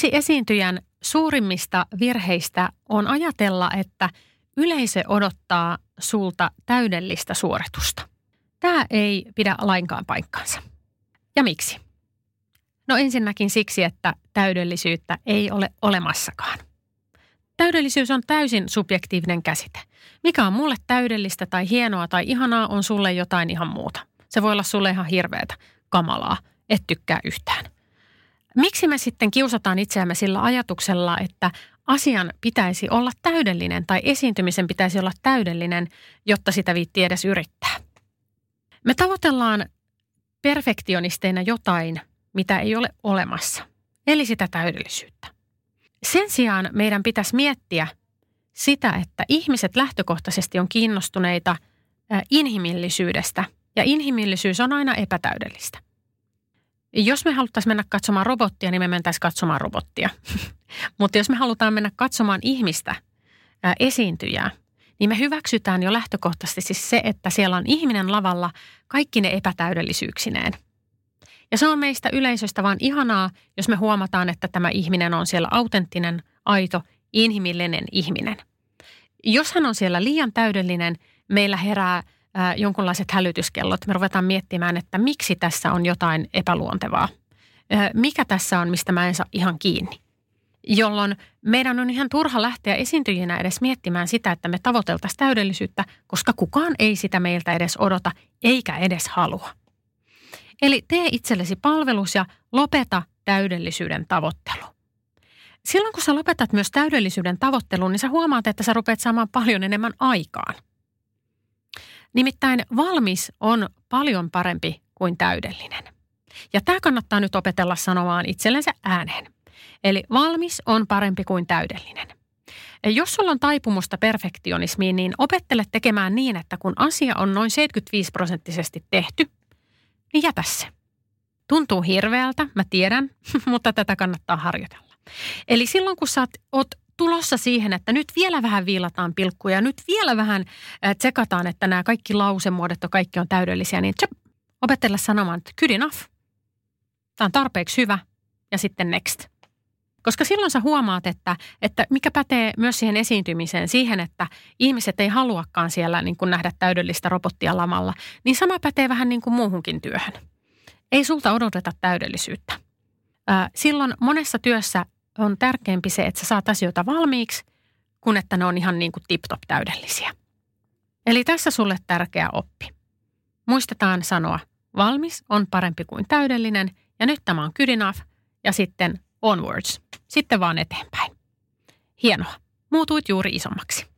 Yksi esiintyjän suurimmista virheistä on ajatella, että yleisö odottaa sulta täydellistä suoritusta. Tämä ei pidä lainkaan paikkaansa. Ja miksi? No ensinnäkin siksi, että täydellisyyttä ei ole olemassakaan. Täydellisyys on täysin subjektiivinen käsite. Mikä on mulle täydellistä tai hienoa tai ihanaa, on sulle jotain ihan muuta. Se voi olla sulle ihan hirveätä, kamalaa, et tykkää yhtään. Miksi me sitten kiusataan itseämme sillä ajatuksella, että asian pitäisi olla täydellinen tai esiintymisen pitäisi olla täydellinen, jotta sitä viitti edes yrittää? Me tavoitellaan perfektionisteina jotain, mitä ei ole olemassa, eli sitä täydellisyyttä. Sen sijaan meidän pitäisi miettiä sitä, että ihmiset lähtökohtaisesti on kiinnostuneita inhimillisyydestä, ja inhimillisyys on aina epätäydellistä. Jos me haluttaisiin mennä katsomaan robottia, niin me mentäisiin katsomaan robottia. Mutta jos me halutaan mennä katsomaan ihmistä, ää, esiintyjää, niin me hyväksytään jo lähtökohtaisesti siis se, että siellä on ihminen lavalla kaikki ne epätäydellisyyksineen. Ja se on meistä yleisöstä vaan ihanaa, jos me huomataan, että tämä ihminen on siellä autenttinen, aito, inhimillinen ihminen. Jos hän on siellä liian täydellinen, meillä herää jonkunlaiset hälytyskellot. Me ruvetaan miettimään, että miksi tässä on jotain epäluontevaa. Mikä tässä on, mistä mä en saa ihan kiinni. Jolloin meidän on ihan turha lähteä esiintyjinä edes miettimään sitä, että me tavoiteltaisiin täydellisyyttä, koska kukaan ei sitä meiltä edes odota eikä edes halua. Eli tee itsellesi palvelus ja lopeta täydellisyyden tavoittelu. Silloin kun sä lopetat myös täydellisyyden tavoittelun, niin sä huomaat, että sä rupeat saamaan paljon enemmän aikaan – Nimittäin valmis on paljon parempi kuin täydellinen. Ja tämä kannattaa nyt opetella sanomaan itsellensä ääneen. Eli valmis on parempi kuin täydellinen. Jos sulla on taipumusta perfektionismiin, niin opettele tekemään niin, että kun asia on noin 75 prosenttisesti tehty, niin jätä se. Tuntuu hirveältä, mä tiedän, mutta tätä kannattaa harjoitella. Eli silloin kun sä oot tulossa siihen, että nyt vielä vähän viilataan pilkkuja, nyt vielä vähän tsekataan, että nämä kaikki lausemuodot ja kaikki on täydellisiä, niin tjöp, opetella sanomaan, että good enough. Tämä on tarpeeksi hyvä ja sitten next. Koska silloin sä huomaat, että, että mikä pätee myös siihen esiintymiseen, siihen, että ihmiset ei haluakaan siellä niin kuin nähdä täydellistä robottia lamalla, niin sama pätee vähän niin kuin muuhunkin työhön. Ei sulta odoteta täydellisyyttä. Silloin monessa työssä on tärkeämpi se, että sä saat asioita valmiiksi, kun että ne on ihan niin kuin tip-top täydellisiä. Eli tässä sulle tärkeä oppi. Muistetaan sanoa, valmis on parempi kuin täydellinen ja nyt tämä on good enough ja sitten onwards. Sitten vaan eteenpäin. Hienoa. Muutuit juuri isommaksi.